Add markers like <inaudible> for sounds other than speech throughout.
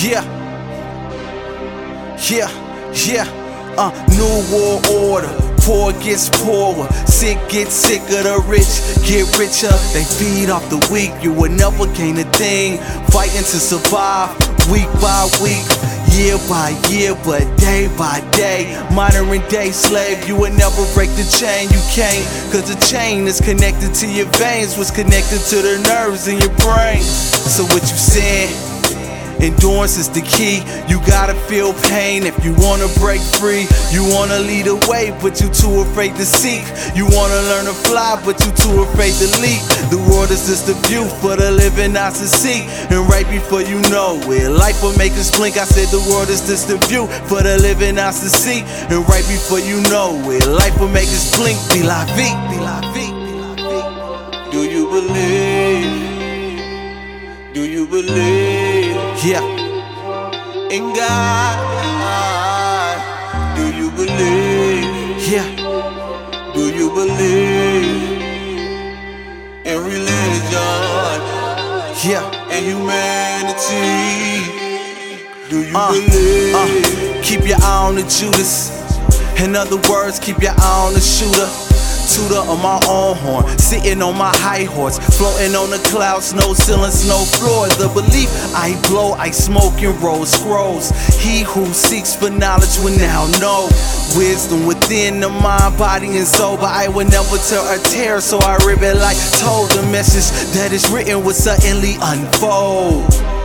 Yeah. Yeah, yeah. Uh, new world order. Poor gets poorer, sick gets sicker, the rich get richer. They feed off the weak, you will never gain a thing. Fighting to survive, week by week, year by year, but day by day. Modern day slave, you will never break the chain, you can't. Cause the chain is connected to your veins, was connected to the nerves in your brain. So what you saying? Endurance is the key. You gotta feel pain if you wanna break free. You wanna lead the way, but you too afraid to seek. You wanna learn to fly, but you too afraid to leap. The world is just a view for the living eyes to see. And right before you know it, life will make us blink. I said the world is just a view for the living eyes to see. And right before you know it, life will make us blink. Be la vie, be la vie. Do you believe? Do you believe Yeah, in God? Do you believe? yeah, Do you believe in religion yeah. and humanity? Do you Uh, believe? uh, keep your eye on the Judas. In other words, keep your eye on the shooter. Tutor on my own horn, sitting on my high horse, floating on the clouds, no ceiling, no floor. The belief I blow, I smoke and roll scrolls. He who seeks for knowledge will now know wisdom within the mind, body, and soul. But I will never tell a tear, so I rip it like told. The message that is written will suddenly unfold.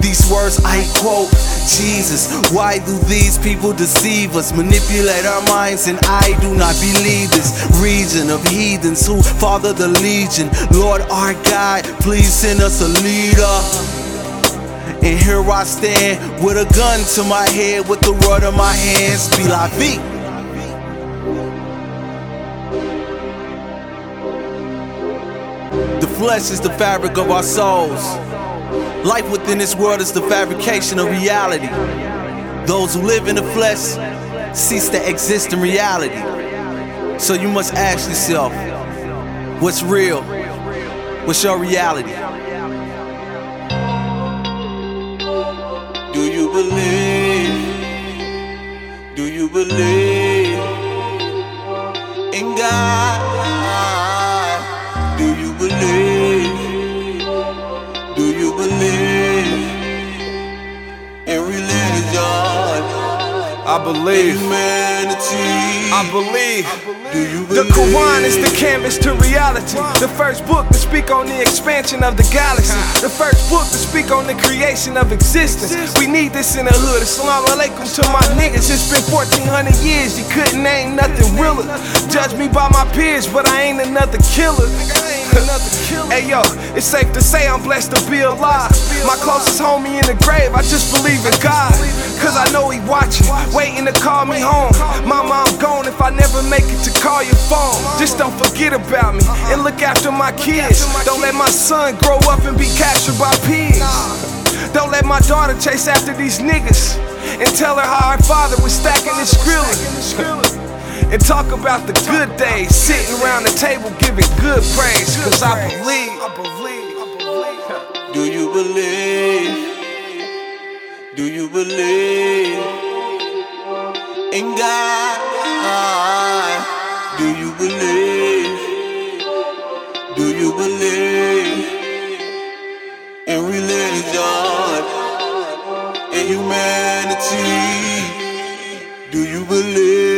These words I quote Jesus, why do these people deceive us? Manipulate our minds, and I do not believe this region of heathens who father the legion. Lord our God, please send us a leader. And here I stand with a gun to my head, with the rod in my hands. Be la vie. The flesh is the fabric of our souls. Life within this world is the fabrication of reality. Those who live in the flesh cease to exist in reality. So you must ask yourself, what's real? What's your reality? Do you believe? Do you believe in God? I believe. Humanity. I believe. Do you The? Quran is the canvas to reality. The first book to speak on the expansion of the galaxy. The first book to speak on the creation of existence. We need this in the hood. Assalamu alaikum to my niggas. It's been 1400 years. You couldn't name nothing realer. Judge me by my peers, but I ain't another killer. <laughs> Hey yo, it's safe to say I'm blessed to be alive. My closest homie in the grave, I just believe in God. I know he watching, waiting to call me home. Mama, I'm gone if I never make it to call your phone. Just don't forget about me and look after my kids. Don't let my son grow up and be captured by pigs. Don't let my daughter chase after these niggas and tell her how her father was stacking his skrilla. And talk about the good days, sitting around the table giving good praise. Cause I believe. Do you believe? Do you believe in God? Do you believe? Do you believe in religion In humanity? Do you believe?